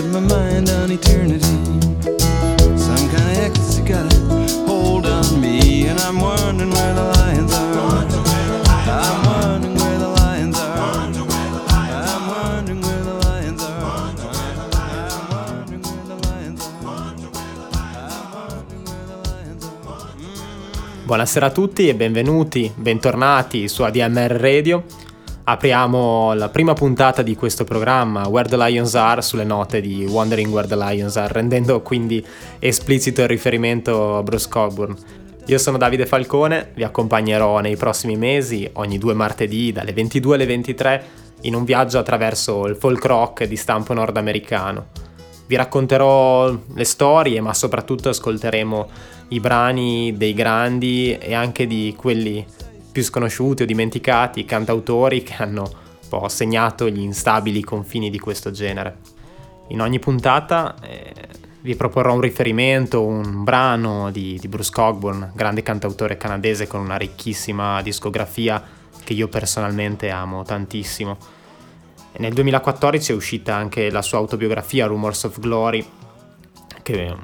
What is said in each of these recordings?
got my mind on eternity. Some kind of ecstasy got a hold on me, and I'm wondering where the lions are. Buonasera a tutti e benvenuti, bentornati su ADMR Radio. Apriamo la prima puntata di questo programma Where the Lions Are sulle note di Wondering Where the Lions Are, rendendo quindi esplicito il riferimento a Bruce Coburn. Io sono Davide Falcone, vi accompagnerò nei prossimi mesi, ogni due martedì dalle 22 alle 23, in un viaggio attraverso il folk rock di stampo nordamericano. Vi racconterò le storie, ma soprattutto ascolteremo i brani dei grandi e anche di quelli più sconosciuti o dimenticati, cantautori che hanno un po' segnato gli instabili confini di questo genere. In ogni puntata eh, vi proporrò un riferimento, un brano di, di Bruce Cockburn, grande cantautore canadese con una ricchissima discografia che io personalmente amo tantissimo. E nel 2014 è uscita anche la sua autobiografia Rumors of Glory, che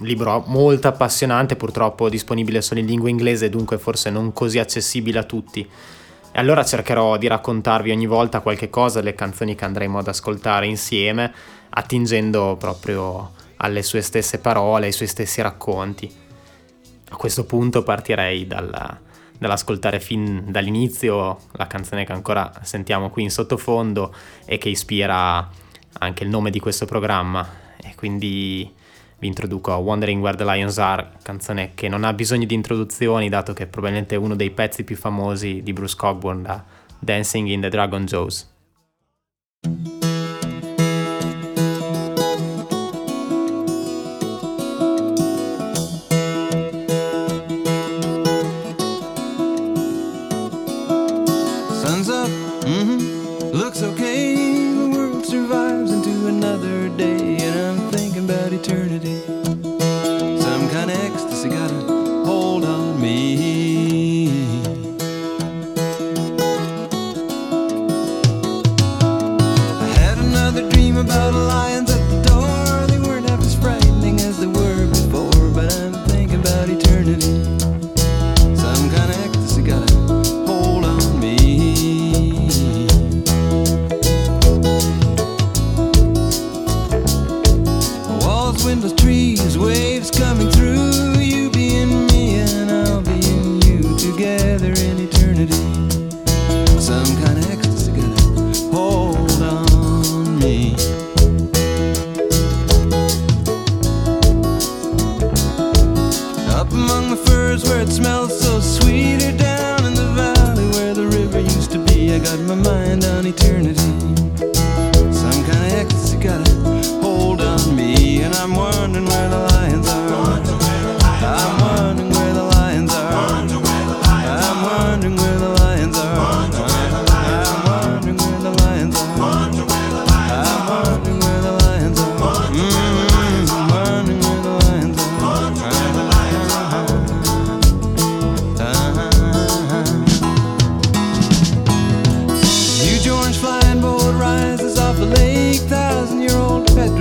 libro molto appassionante, purtroppo disponibile solo in lingua inglese dunque forse non così accessibile a tutti. E allora cercherò di raccontarvi ogni volta qualche cosa delle canzoni che andremo ad ascoltare insieme, attingendo proprio alle sue stesse parole, ai suoi stessi racconti. A questo punto partirei dalla, dall'ascoltare fin dall'inizio la canzone che ancora sentiamo qui in sottofondo e che ispira anche il nome di questo programma. E quindi vi introduco a Wondering Where the Lions Are, canzone che non ha bisogno di introduzioni dato che è probabilmente uno dei pezzi più famosi di Bruce Cockburn da Dancing in the Dragon Jaws.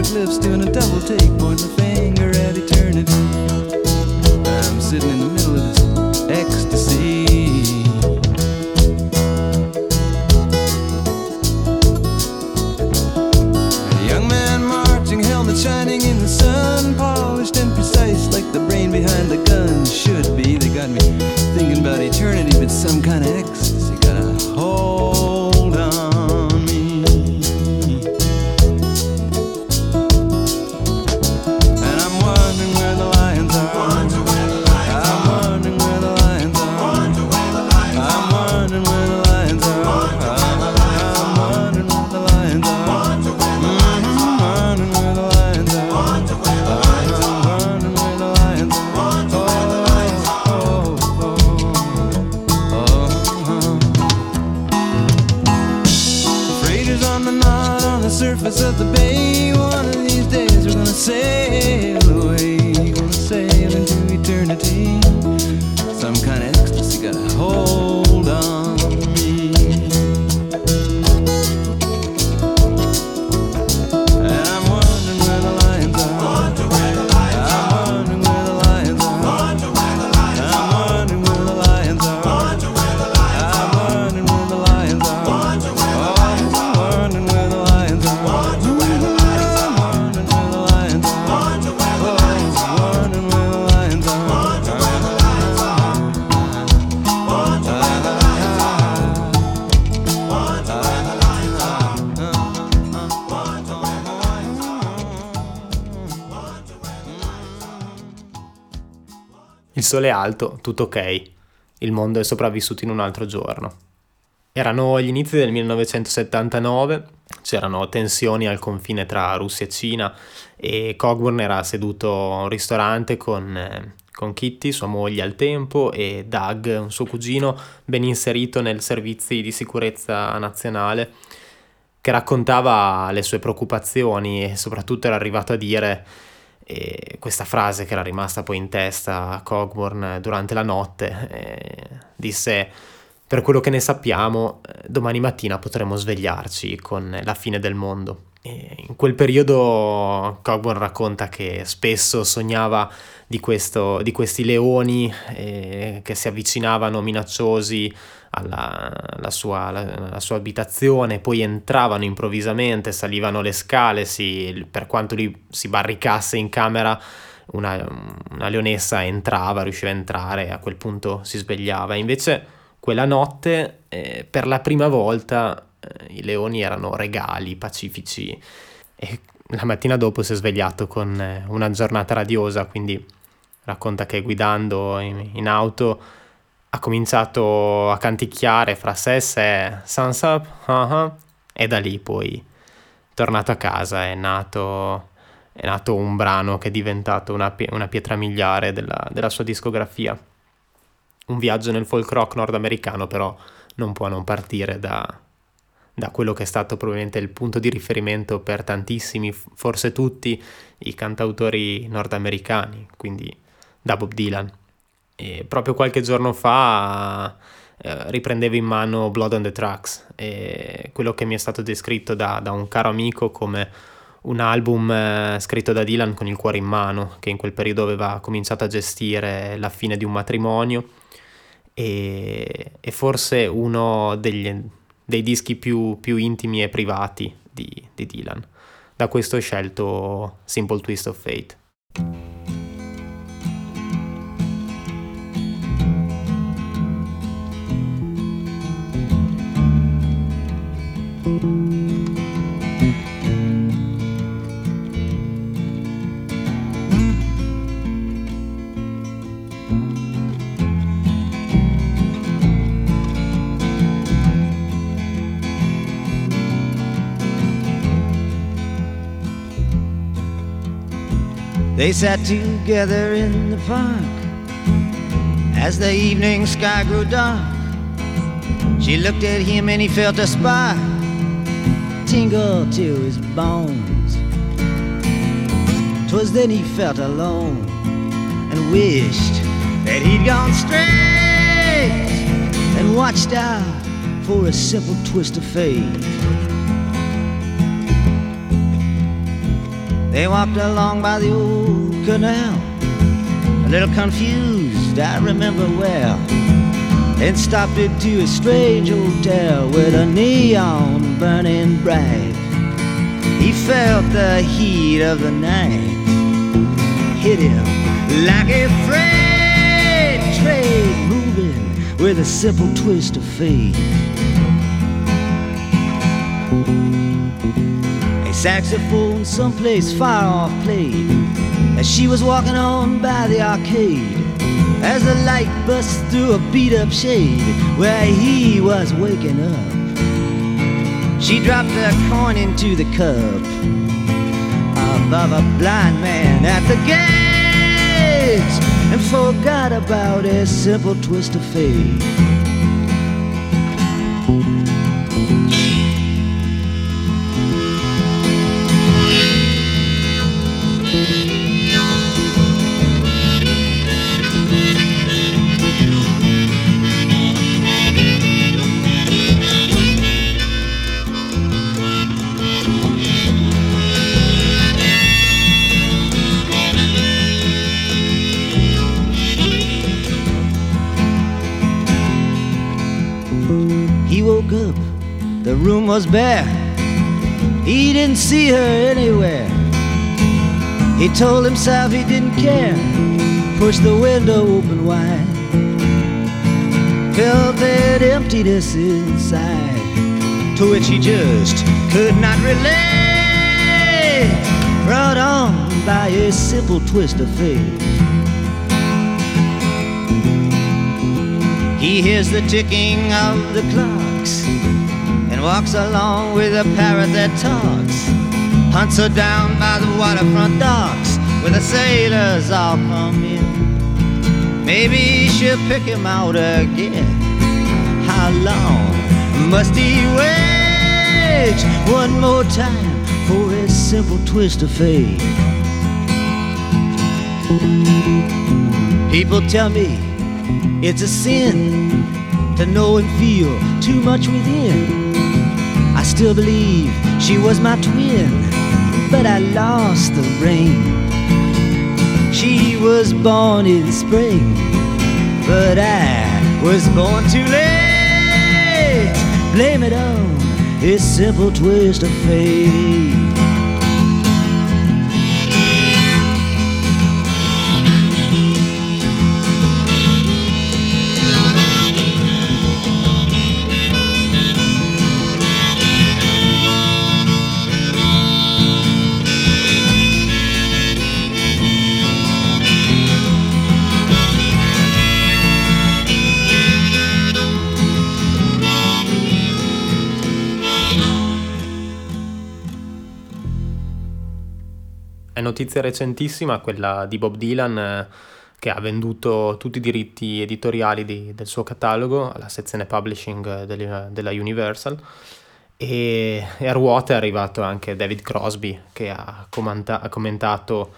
Petroglyphs doing a double take, pointing a finger Il sole è alto, tutto ok. Il mondo è sopravvissuto in un altro giorno. Erano gli inizi del 1979, c'erano tensioni al confine tra Russia e Cina e Coburn era seduto a un ristorante con, eh, con Kitty, sua moglie al tempo, e Doug, un suo cugino ben inserito nei servizi di sicurezza nazionale, che raccontava le sue preoccupazioni e soprattutto era arrivato a dire eh, questa frase che era rimasta poi in testa a Coburn durante la notte, eh, disse per quello che ne sappiamo, eh, domani mattina potremo svegliarci con la fine del mondo. E in quel periodo Cogburn racconta che spesso sognava di, questo, di questi leoni eh, che si avvicinavano minacciosi alla, alla, sua, alla, alla, sua, abitazione, poi entravano improvvisamente, salivano le scale, si, per quanto lui si barricasse in camera una, una leonessa entrava, riusciva a entrare e a quel punto si svegliava. Invece quella notte, eh, per la prima volta, eh, i leoni erano regali pacifici e la mattina dopo si è svegliato con eh, una giornata radiosa, quindi racconta che guidando in, in auto ha cominciato a canticchiare fra sé e sé Sans up, uh-huh, e da lì poi tornato a casa. È nato, è nato un brano che è diventato una, una pietra miliare della, della sua discografia. Un viaggio nel folk rock nordamericano però non può non partire da, da quello che è stato probabilmente il punto di riferimento per tantissimi, forse tutti, i cantautori nordamericani, quindi da Bob Dylan. E proprio qualche giorno fa eh, riprendevo in mano Blood on the Tracks, quello che mi è stato descritto da, da un caro amico come un album eh, scritto da Dylan con il cuore in mano, che in quel periodo aveva cominciato a gestire la fine di un matrimonio e, e forse uno degli, dei dischi più, più, intimi e privati di, di Dylan. Da questo ho scelto Simple Twist of Fate. Sat together in the park as the evening sky grew dark. She looked at him and he felt a spark tingle to his bones. Twas then he felt alone and wished that he'd gone straight and watched out for a simple twist of fate. They walked along by the old canal, a little confused, I remember well. Then stopped into a strange hotel with a neon burning bright. He felt the heat of the night hit him like a freight train moving with a simple twist of fate. A saxophone someplace far off played as she was walking on by the arcade. As the light bust through a beat up shade where he was waking up, she dropped a coin into the cup above a blind man at the gate and forgot about a simple twist of fate. Was bare. He didn't see her anywhere. He told himself he didn't care. Pushed the window open wide. Felt that emptiness inside, to which he just could not relate. Brought on by a simple twist of fate. He hears the ticking of the clocks and walks along with a parrot that talks. Hunts her down by the waterfront docks where the sailors all come in. Maybe she'll pick him out again. How long must he wait? One more time for a simple twist of fate. People tell me it's a sin to know and feel too much within. I still believe she was my twin, but I lost the rain. She was born in spring, but I was born too late. Blame it on this simple twist of fate. Notizia recentissima, quella di Bob Dylan eh, che ha venduto tutti i diritti editoriali di, del suo catalogo alla sezione publishing della, della Universal e, e, a ruota è arrivato anche David Crosby che ha, comanda, ha commentato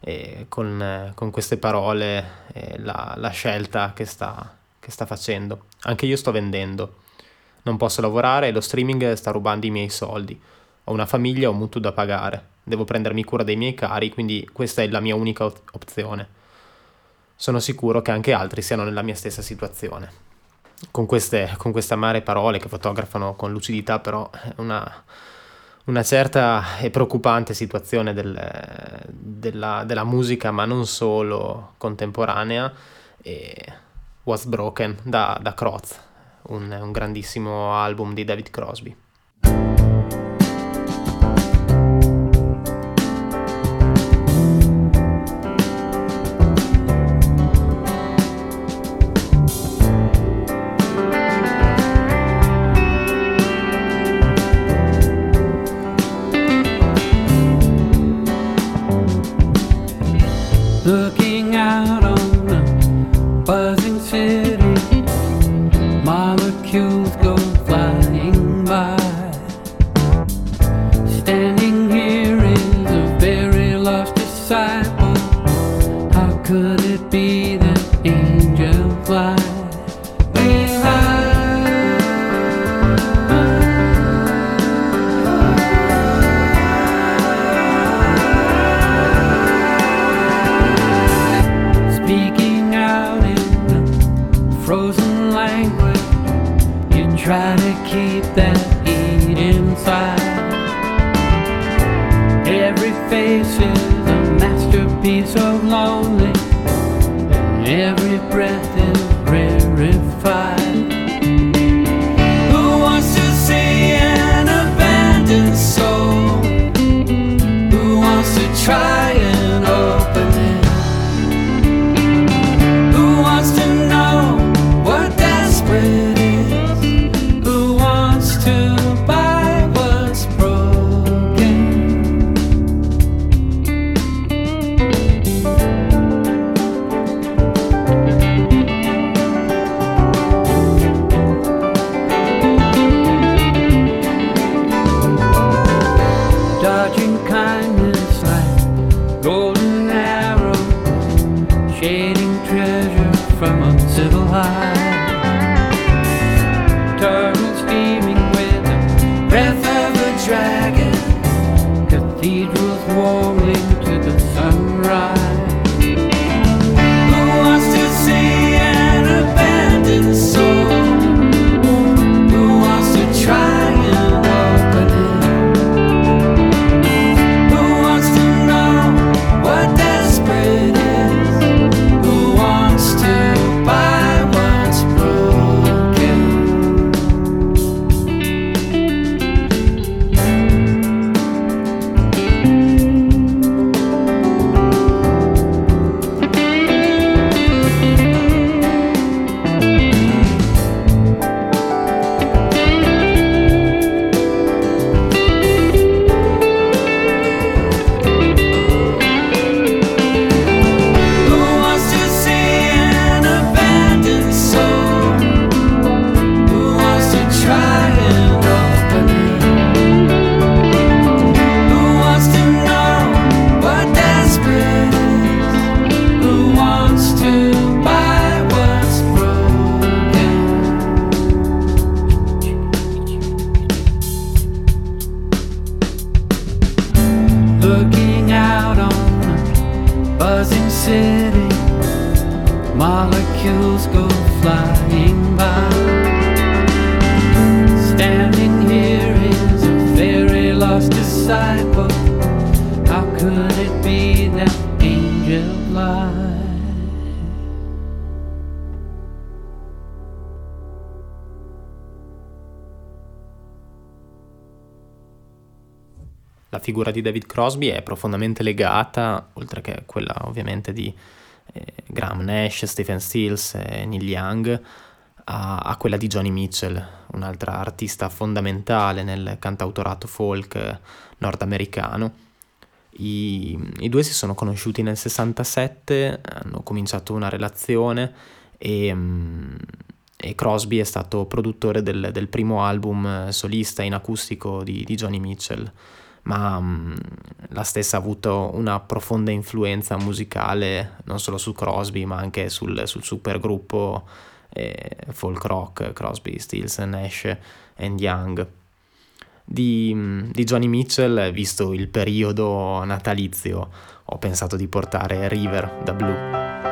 eh, con, eh, con, queste parole eh, la, la, scelta che sta, che sta facendo. Anche io sto vendendo, non posso lavorare e lo streaming sta rubando i miei soldi. Ho una famiglia e un mutuo da pagare devo prendermi cura dei miei cari, quindi questa è la mia unica opzione. Sono sicuro che anche altri siano nella mia stessa situazione. Con queste, con queste amare parole che fotografano con lucidità però una, una certa e preoccupante situazione del, della, della, musica, ma non solo contemporanea, e What's Broken da, da Croz, un, un grandissimo album di David Crosby. Di David Crosby è profondamente legata, oltre che quella ovviamente di eh, Graham Nash, Stephen Stills e Neil Young, a, a, quella di Johnny Mitchell, un'altra artista fondamentale nel cantautorato folk nordamericano. I, I, due si sono conosciuti nel 67, hanno cominciato una relazione e, mm, e Crosby è stato produttore del, del, primo album solista in acustico di, di Johnny Mitchell ma um, la stessa ha avuto una profonda influenza musicale non solo su Crosby ma anche sul, sul supergruppo eh, folk rock Crosby, Stills, Nash and Young. Di, mm, di Johnny Mitchell, visto il periodo natalizio, ho pensato di portare River da Blue.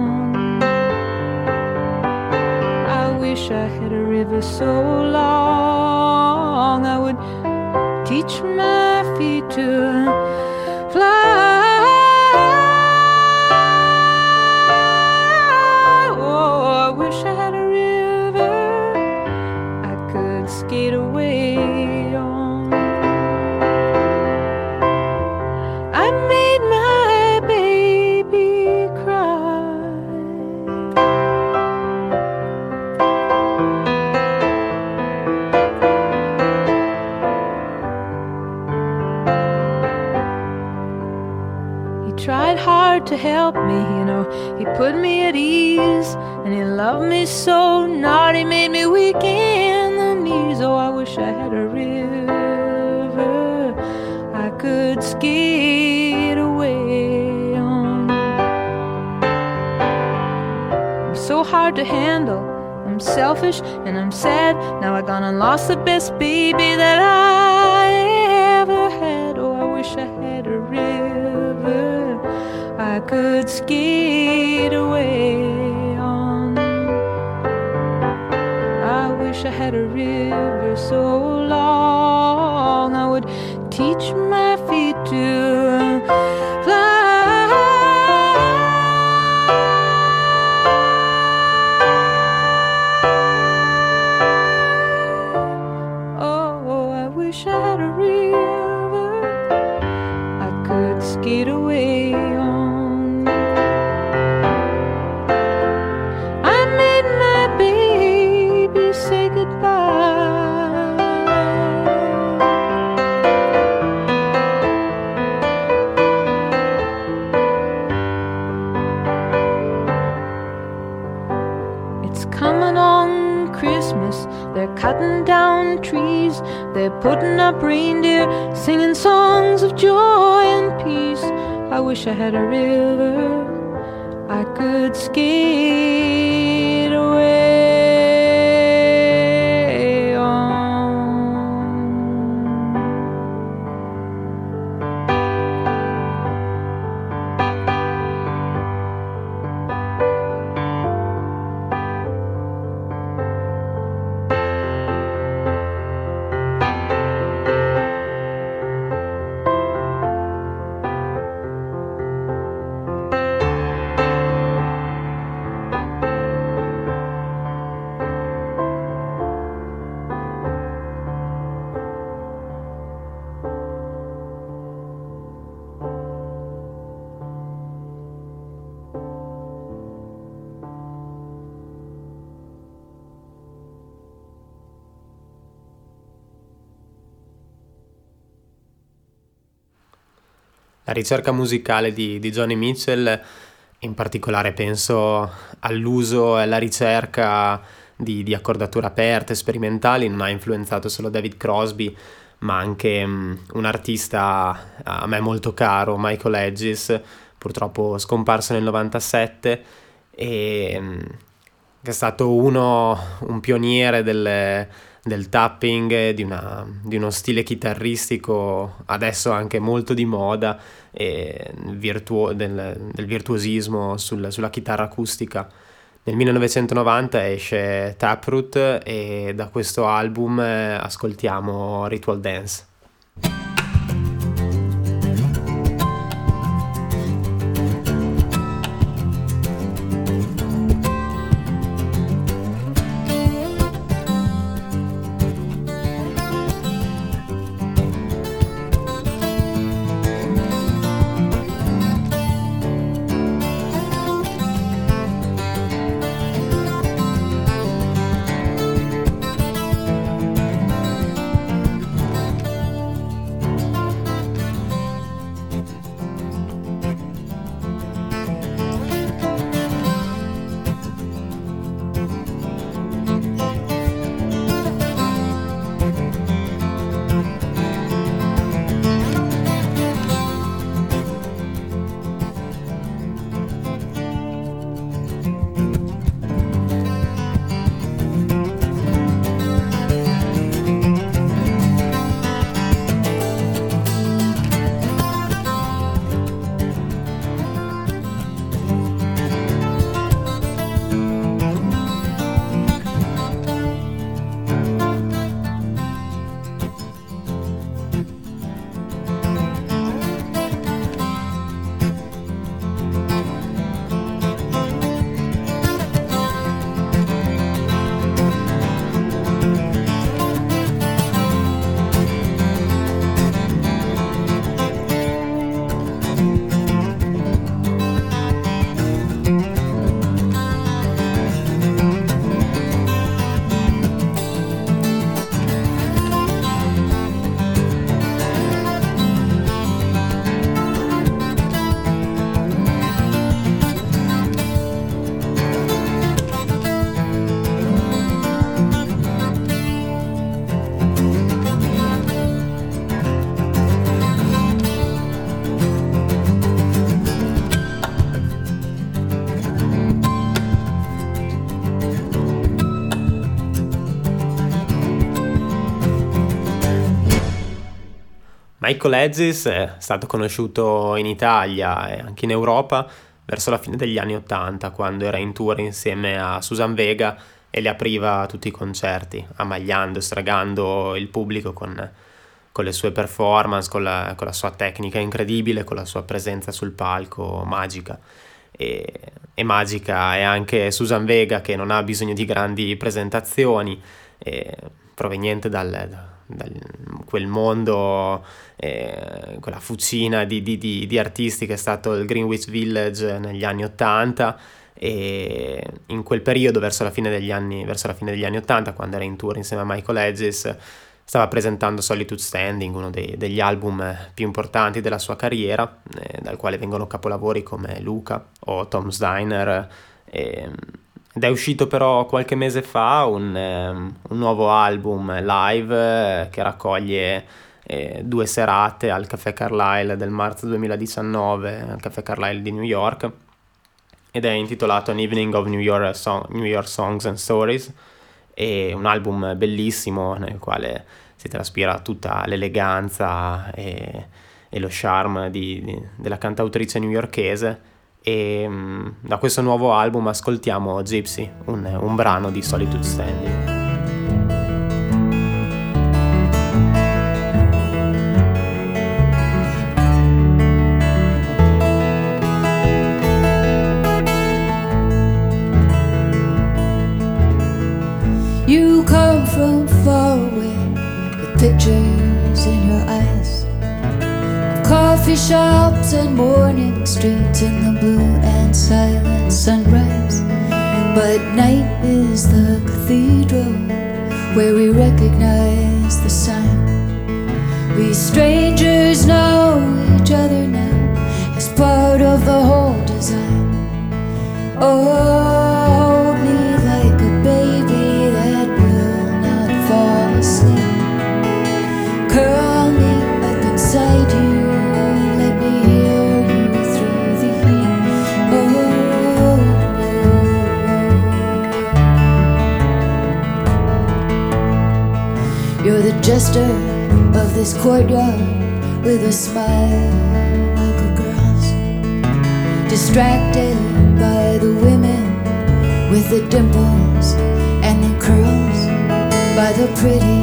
I had a river so long I would teach my feet to They're cutting down trees, they're putting up reindeer, singing songs of joy and peace. I wish I had a river I could skate La ricerca musicale di, di Johnny Mitchell, in particolare penso all'uso e alla ricerca di, di, accordature aperte, sperimentali, non ha influenzato solo David Crosby, ma anche um, un artista a me molto caro, Michael Edges, purtroppo scomparso nel 97, e, um, che è stato uno, un pioniere delle del tapping, di, una, di, uno stile chitarristico adesso anche molto di moda e virtuo, del, del, virtuosismo sul, sulla chitarra acustica. Nel 1990 esce Taproot e da questo album eh, ascoltiamo Ritual Dance. Michael Hedges è stato conosciuto in Italia e anche in Europa verso la fine degli anni Ottanta, quando era in tour insieme a Susan Vega e le apriva tutti i concerti, ammagliando, stragando il pubblico con, con le sue performance, con la, con la, sua tecnica incredibile, con la sua presenza sul palco magica. E, e magica è anche Susan Vega che non ha bisogno di grandi presentazioni, proveniente dal, da quel mondo, eh, quella fucina di, di, di, di, artisti che è stato il Greenwich Village negli anni Ottanta e in quel periodo, verso la fine degli anni, verso la fine degli anni 80, quando era in tour insieme a Michael Hedges, stava presentando Solitude Standing, uno dei, degli album più importanti della sua carriera, eh, dal quale vengono capolavori come Luca o Tom's Diner. Eh, ed è uscito però qualche mese fa un, um, un nuovo album live eh, che raccoglie eh, due serate al Caffè Carlyle del marzo 2019, al Caffè Carlyle di New York, ed è intitolato An Evening of New York, Song, New York Songs and Stories, è un album bellissimo nel quale si traspira tutta l'eleganza e, e lo charme di, di, della cantautrice newyorkese e um, da questo nuovo album ascoltiamo Gypsy, un, un brano di Solitude Standing. coffee shops and morning streets in the blue and silent sunrise. But night is the cathedral where we recognize the sign. We strangers know each other now as part of the whole design. Oh. Jester of this courtyard with a smile like a girl's. Distracted by the women with the dimples and the curls, by the pretty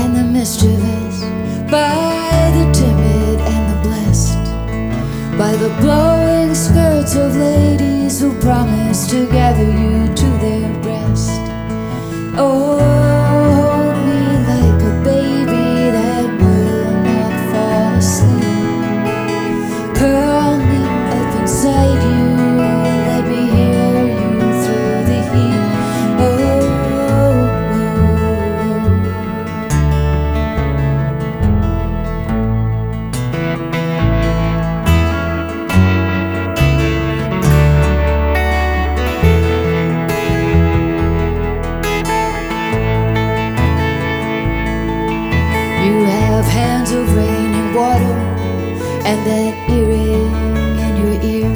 and the mischievous, by the timid and the blessed, by the blowing skirts of ladies who promise to gather you to their breast. Oh, hands of rain and water, and that earring in your ear.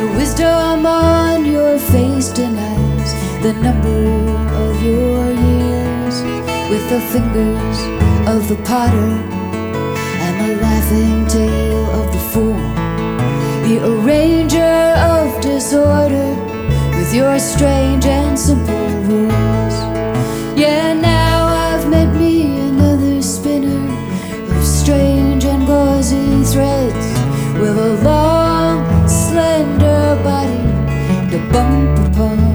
The wisdom on your face denies the number of your years. With the fingers of the potter and the laughing tail of the fool, the arranger of disorder, with your strange and simple rules. With a long, slender body. A bump upon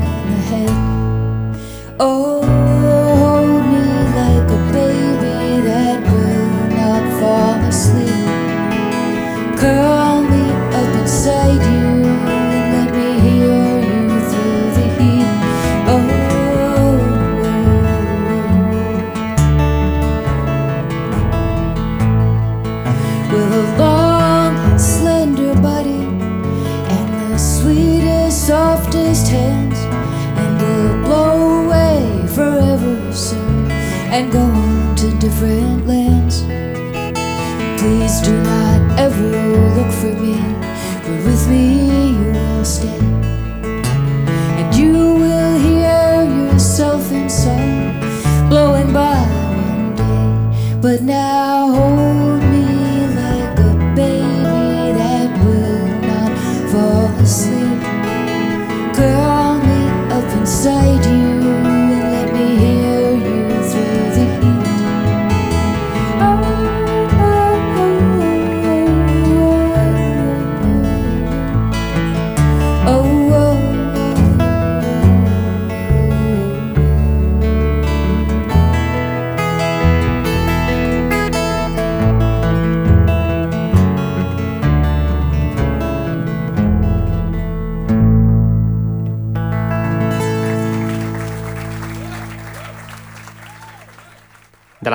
ook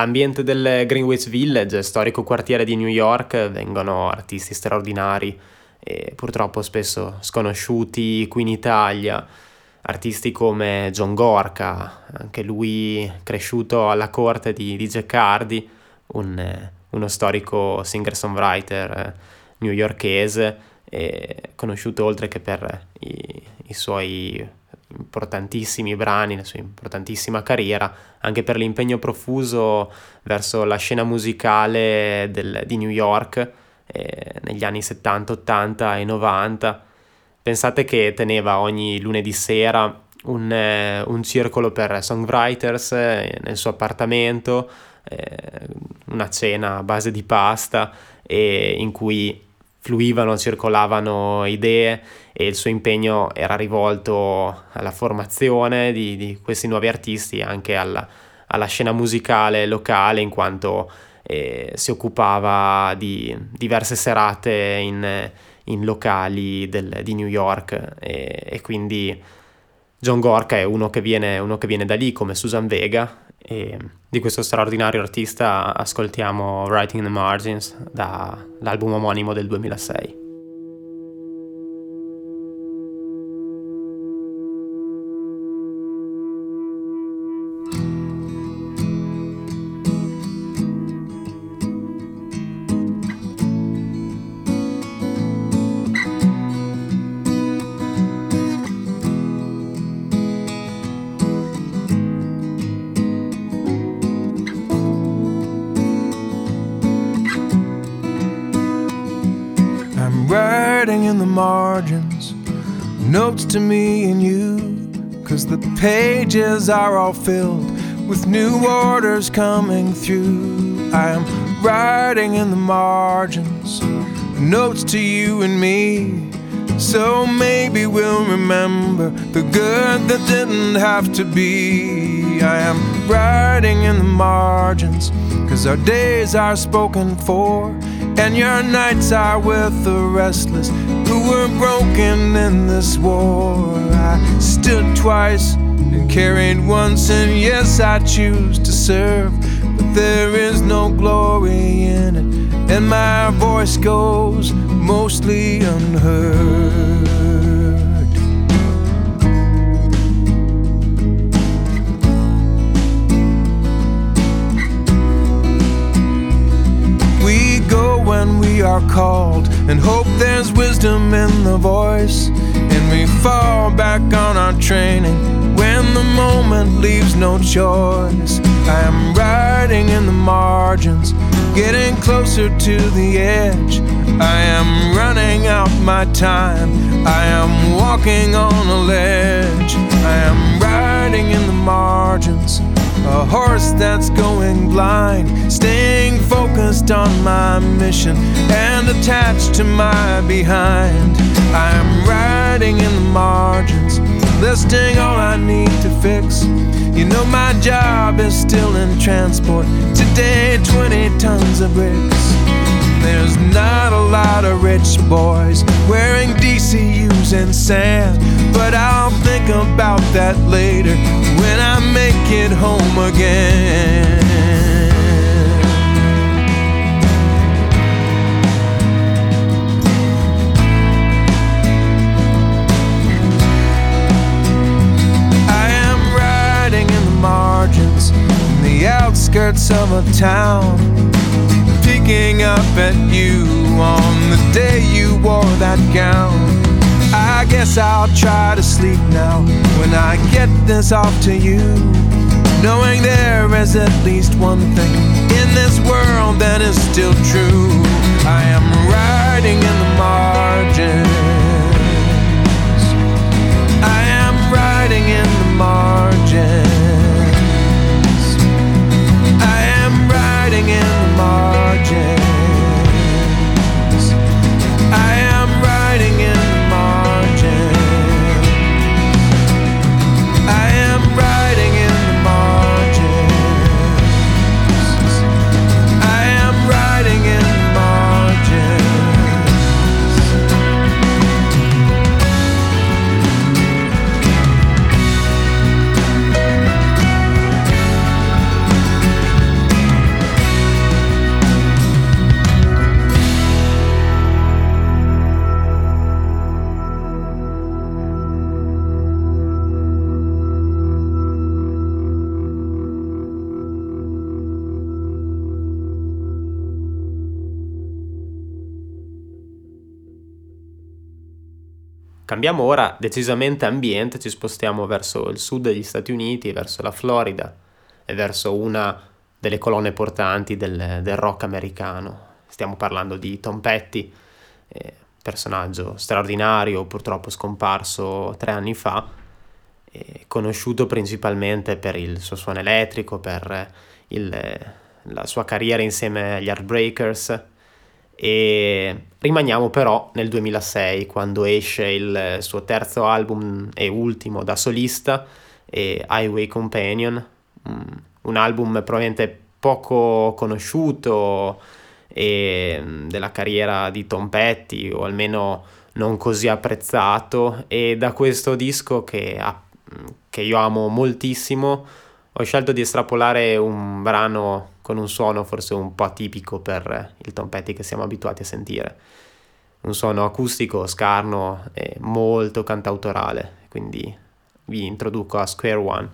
Dall'ambiente del Greenwich Village, storico quartiere di New York, vengono artisti straordinari e purtroppo spesso sconosciuti qui in Italia. Artisti come John Gorka, anche lui cresciuto alla corte di, di Hardy, un, uno storico singer-songwriter eh, newyorkese, conosciuto oltre che per i, i suoi importantissimi brani, la sua importantissima carriera, anche per l'impegno profuso verso la scena musicale del- di New York eh, negli anni 70, 80 e 90. Pensate che teneva ogni lunedì sera un, eh, un circolo per songwriters eh, nel suo appartamento, eh, una cena a base di pasta in cui fluivano, circolavano idee e il suo impegno era rivolto alla formazione di, di questi nuovi artisti, anche alla, alla scena musicale locale, in quanto eh, si occupava di diverse serate in, in locali del- di New York. E, e quindi John Gorka è uno che, viene, uno che viene da lì come Susan Vega e di questo straordinario artista ascoltiamo Writing the Margins dall'album omonimo del 2006. Notes to me and you, cause the pages are all filled with new orders coming through. I am writing in the margins, notes to you and me. So maybe we'll remember the good that didn't have to be. I am writing in the margins, cause our days are spoken for, and your nights are with the restless were broken in this war. I stood twice and carried once, and yes, I choose to serve, but there is no glory in it, and my voice goes mostly unheard. Are called and hope there's wisdom in the voice. And we fall back on our training when the moment leaves no choice. I am riding in the margins, getting closer to the edge. I am running out my time. I am walking on a ledge. I am riding in the margins. A horse that's going blind, staying focused on my mission and attached to my behind. I'm riding in the margins, listing all I need to fix. You know, my job is still in transport. Today, 20 tons of bricks. There's not a lot of rich boys wearing DCUs and sand, but I'll think about that later when I make it home again. Outskirts of a town peeking up at you on the day you wore that gown. I guess I'll try to sleep now when I get this off to you. Knowing there is at least one thing in this world that is still true. I am riding in the margins. Cambiamo ora decisamente ambiente, ci spostiamo verso il sud degli Stati Uniti, verso la Florida e verso una delle colonne portanti del, del rock americano. Stiamo parlando di Tom Petty, eh, personaggio straordinario, purtroppo scomparso tre anni fa, eh, conosciuto principalmente per il suo suono elettrico, per il, la sua carriera insieme agli Heartbreakers e rimaniamo però nel 2006 quando esce il suo terzo album e ultimo da solista Highway Companion mm, un album probabilmente poco conosciuto mm, della carriera di Tom Petty o almeno non così apprezzato. E da questo disco che, ha- che io amo moltissimo ho scelto di estrapolare un brano con un suono forse un po' atipico per il Tom che siamo abituati a sentire. Un suono acustico, scarno e molto cantautorale. Quindi vi introduco a Square One.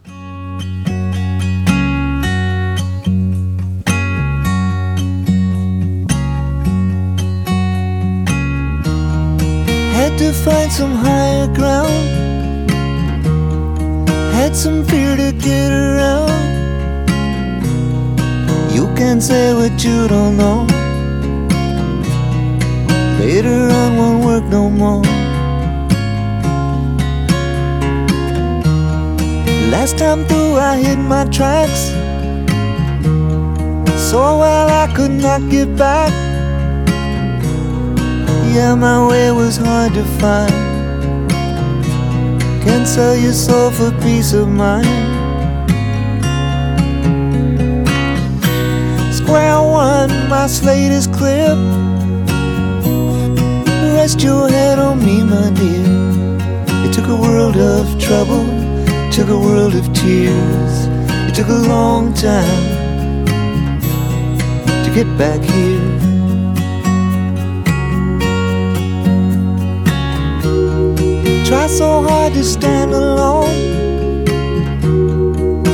Had to find some higher ground. Had some fear to get around. You can't say what you don't know. Later on won't work no more. Last time through I hit my tracks So well I could not get back Yeah, my way was hard to find Can't sell your soul for peace of mind Square one, my slate is clear Rest your head on me, my dear It took a world of trouble took a world of tears. It took a long time to get back here. Try so hard to stand alone.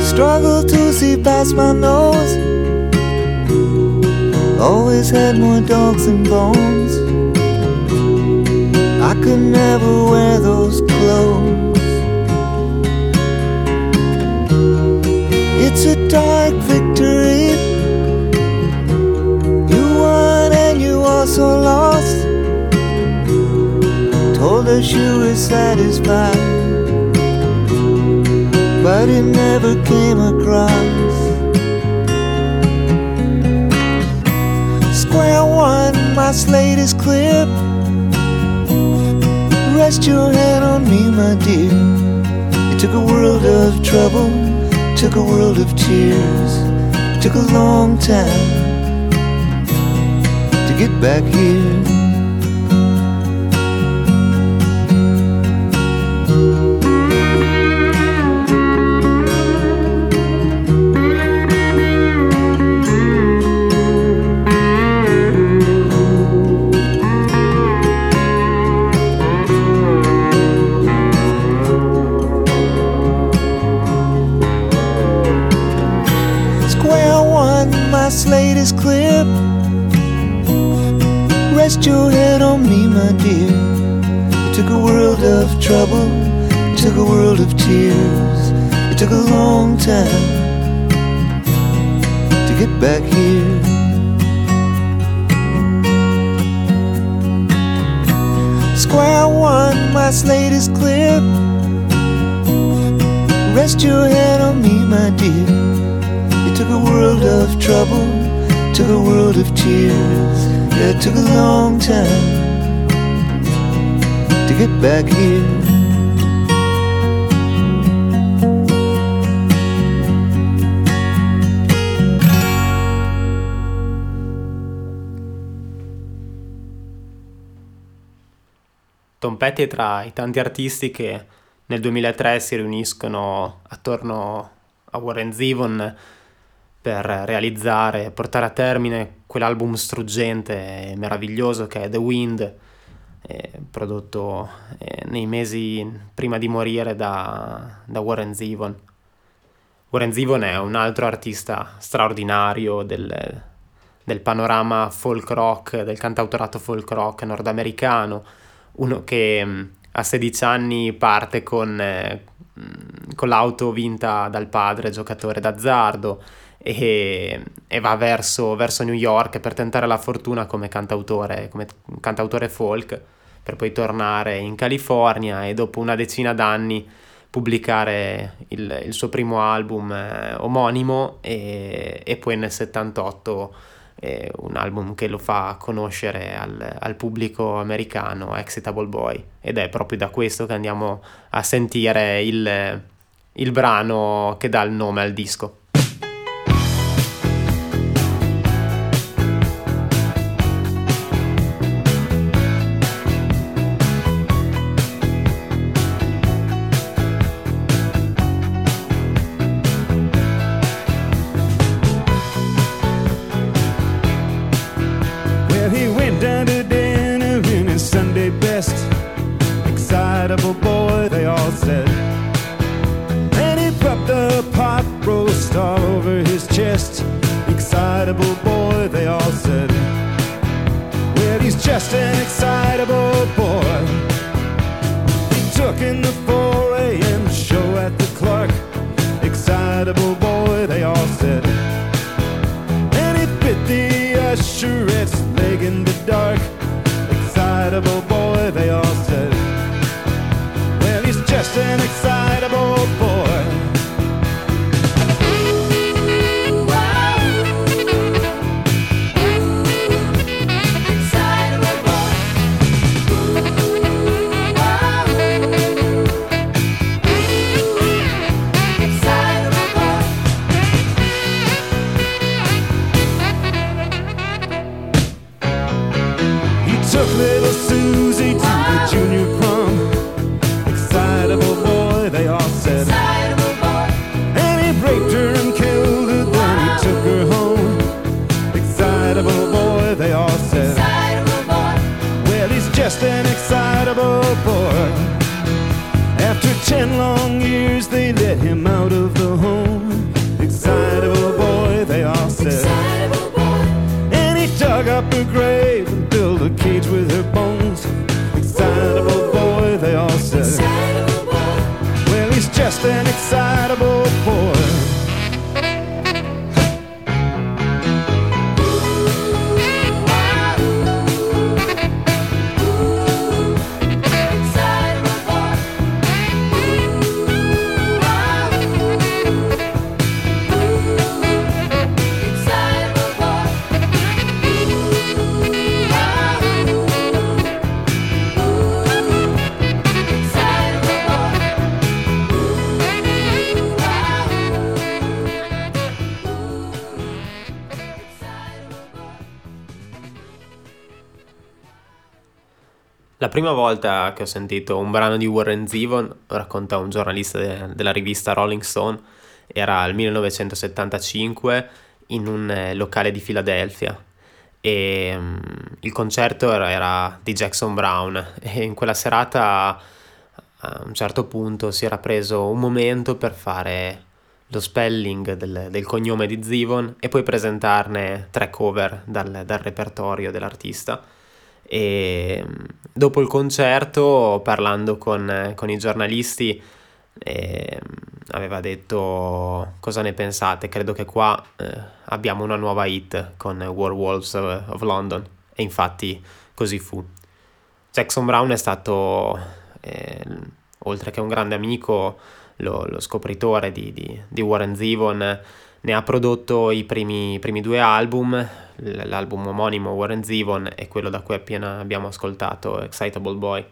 Struggle to see past my nose. Always had more dogs than bones. I could never wear those clothes. It's a dark victory. You won and you also lost. Us you were satisfied, but it never came across. Square one, my slate is clear. Rest your head on me, my dear. It took a world of trouble took a world of tears. It took a long time to get back here. Trouble, it took a world of tears. It took a long time to get back here. Square one, my slate is clear. Rest your head on me, my dear. It took a world of trouble, it took a world of tears. It took a long time to get back here. È tra i tanti artisti che nel 2003 si riuniscono attorno a Warren Zevon per realizzare e portare a termine quell'album struggente e meraviglioso che è The Wind, eh, prodotto eh, nei mesi prima di morire da, da Warren Zevon. Warren Zevon è un altro artista straordinario del, del panorama folk rock, del cantautorato folk rock nordamericano, uno che mh, a 16 anni parte con, eh, mh, con l'auto vinta dal padre, giocatore d'azzardo, e, e va verso, verso New York per tentare la fortuna come cantautore, come cantautore folk, per poi tornare in California e dopo una decina d'anni pubblicare il, il suo primo album eh, omonimo e, e poi nel 78 eh, un album che lo fa conoscere al, al, pubblico americano, Excitable Boy, ed è proprio da questo che andiamo a sentire il, il brano che dà il nome al disco. Volta che ho sentito un brano di Warren Zevon, racconta un giornalista de- della rivista Rolling Stone, era al 1975 in un eh, locale di Filadelfia. E mm, il concerto era, era di Jackson Brown. E in quella serata a un certo punto si era preso un momento per fare lo spelling del, del cognome di Zevon e poi presentarne tre cover dal, dal repertorio dell'artista e mm, dopo il concerto parlando con, con i giornalisti eh, aveva detto cosa ne pensate? Credo che qua eh, abbiamo una nuova hit con Werewolves of, of London. E infatti così fu. Jackson Brown è stato eh, oltre che un grande amico lo, lo scopritore di, di, di Warren Zevon ne ha prodotto i primi, primi due album, l'album omonimo Warren Zevon e quello da cui appena abbiamo ascoltato Excitable Boy.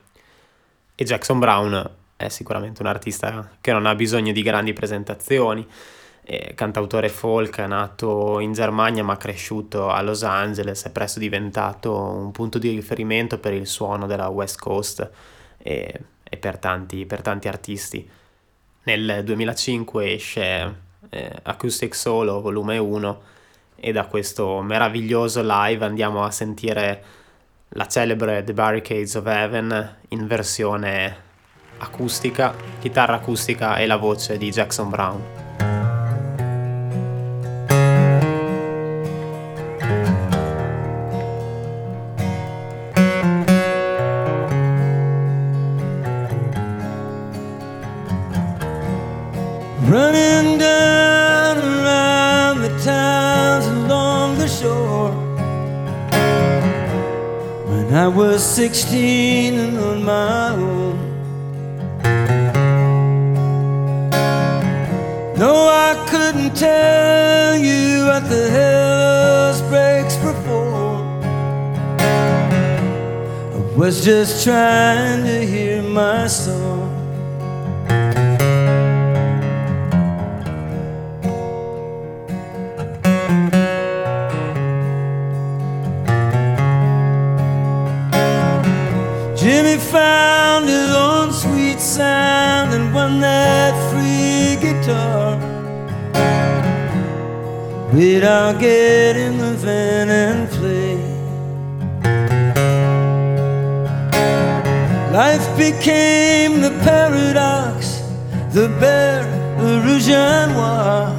E Jackson Brown è sicuramente un artista che non ha bisogno di grandi presentazioni, è cantautore folk nato in Germania ma cresciuto a Los Angeles, è presto diventato un punto di riferimento per il suono della West Coast e, e per, tanti, per tanti artisti. Nel 2005 esce eh, Acoustic Solo volume 1 e da questo meraviglioso live andiamo a sentire la celebre The Barricades of Heaven in versione acustica, chitarra acustica e la voce di Jackson Brown. I was 16 and on my own. No, I couldn't tell you what the hell's breaks before. I was just trying to hear my song. Jimmy found his own sweet sound and won that free guitar. We'd all get in the van and play. Life became the paradox, the bear, the rouge et noir,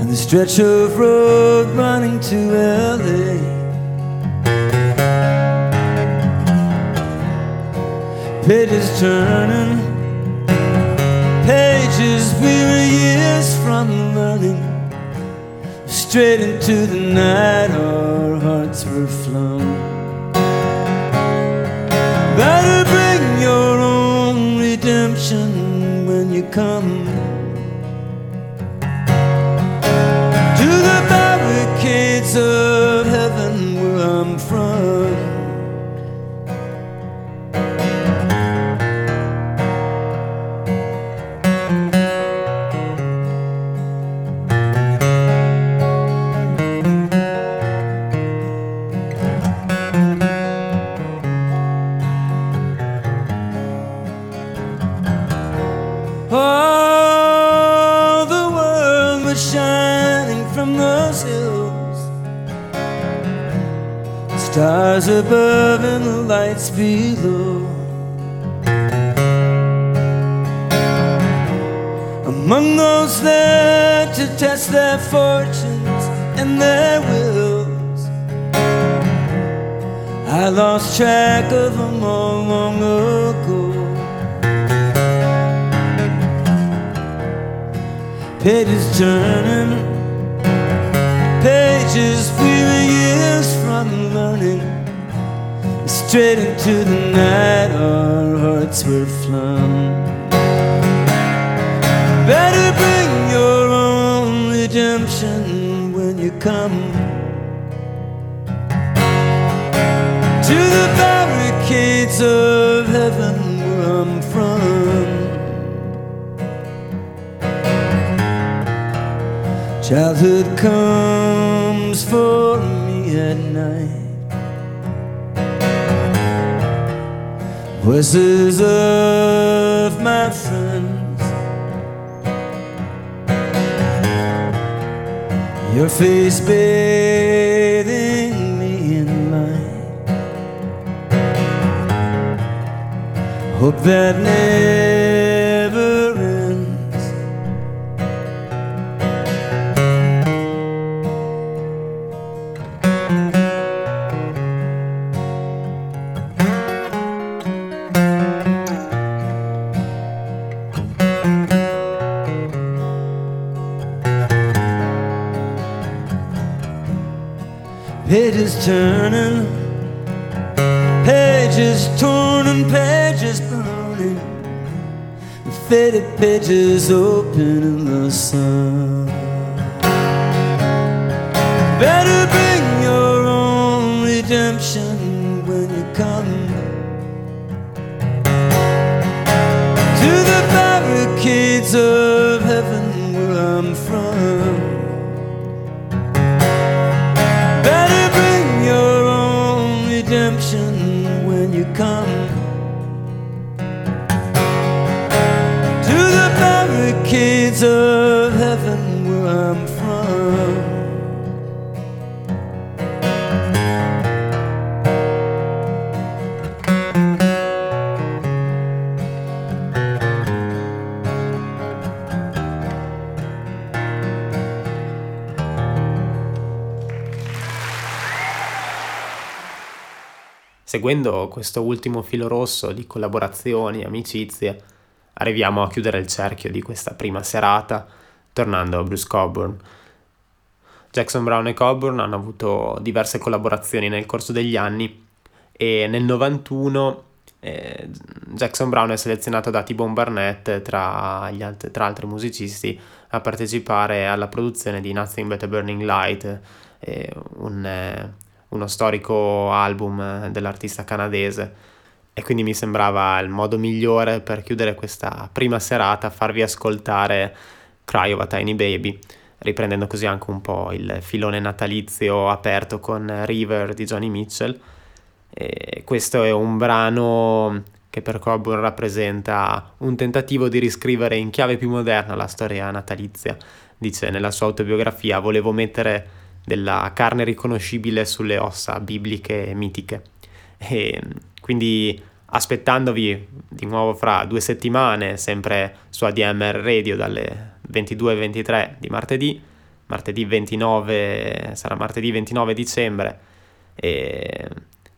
and the stretch of road running to LA. pages turning, pages we were years from learning. Straight into the night, our hearts were flung. Better bring your own redemption when you come. To the barricades of Stars above and the lights below. Among those there to test their fortunes and their wills. I lost track of them all long ago. Pages turning, pages weary years from learning. Straight into the night, our hearts were flung. Better bring your own redemption when you come to the barricades of heaven where I'm from. Childhood comes for Voices of my friends. Your face bathing me in light. Hope that never faded pages open in the sun. Barricades of heaven where I'm. Seguendo questo ultimo filo rosso di collaborazioni, amicizie, arriviamo a chiudere il cerchio di questa prima serata, tornando a Bruce Coburn. Jackson Brown e Coburn hanno avuto diverse collaborazioni nel corso degli anni e nel 91 eh, Jackson Brown è selezionato da T-Bone Barnett tra, alt- tra altri musicisti a partecipare alla produzione di Nothing But a Burning Light, eh, un, eh, uno storico album eh, dell'artista canadese e quindi mi sembrava il modo migliore per chiudere questa prima serata farvi ascoltare Cry of a Tiny Baby riprendendo così anche un po' il filone natalizio aperto con River di Johnny Mitchell e questo è un brano che per Coburn rappresenta un tentativo di riscrivere in chiave più moderna la storia natalizia dice nella sua autobiografia volevo mettere della carne riconoscibile sulle ossa bibliche e mitiche. E quindi aspettandovi di nuovo fra due settimane, sempre su ADMR Radio dalle 22.23 di martedì, martedì 29, sarà martedì 29 dicembre, e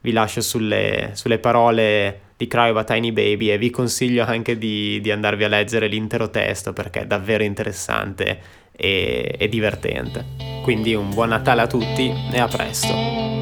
vi lascio sulle, sulle parole di Cry of Tiny Baby e vi consiglio anche di, di andarvi a leggere l'intero testo perché è davvero interessante e, e divertente. Quindi un buon Natale a tutti e a presto.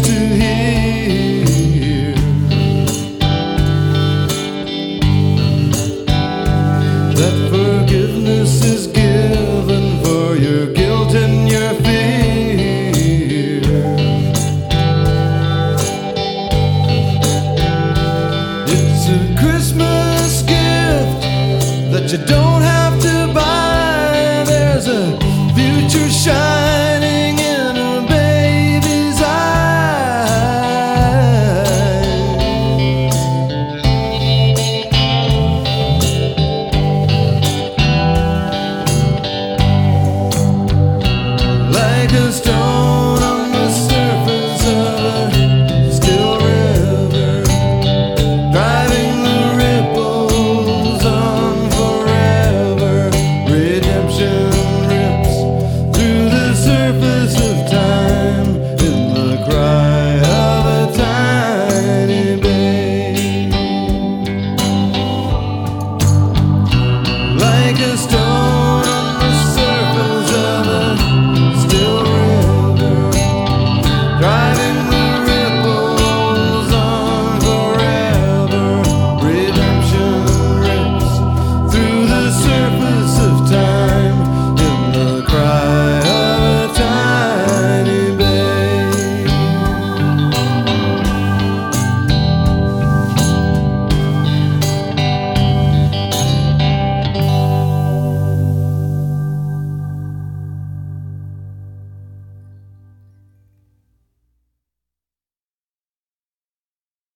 to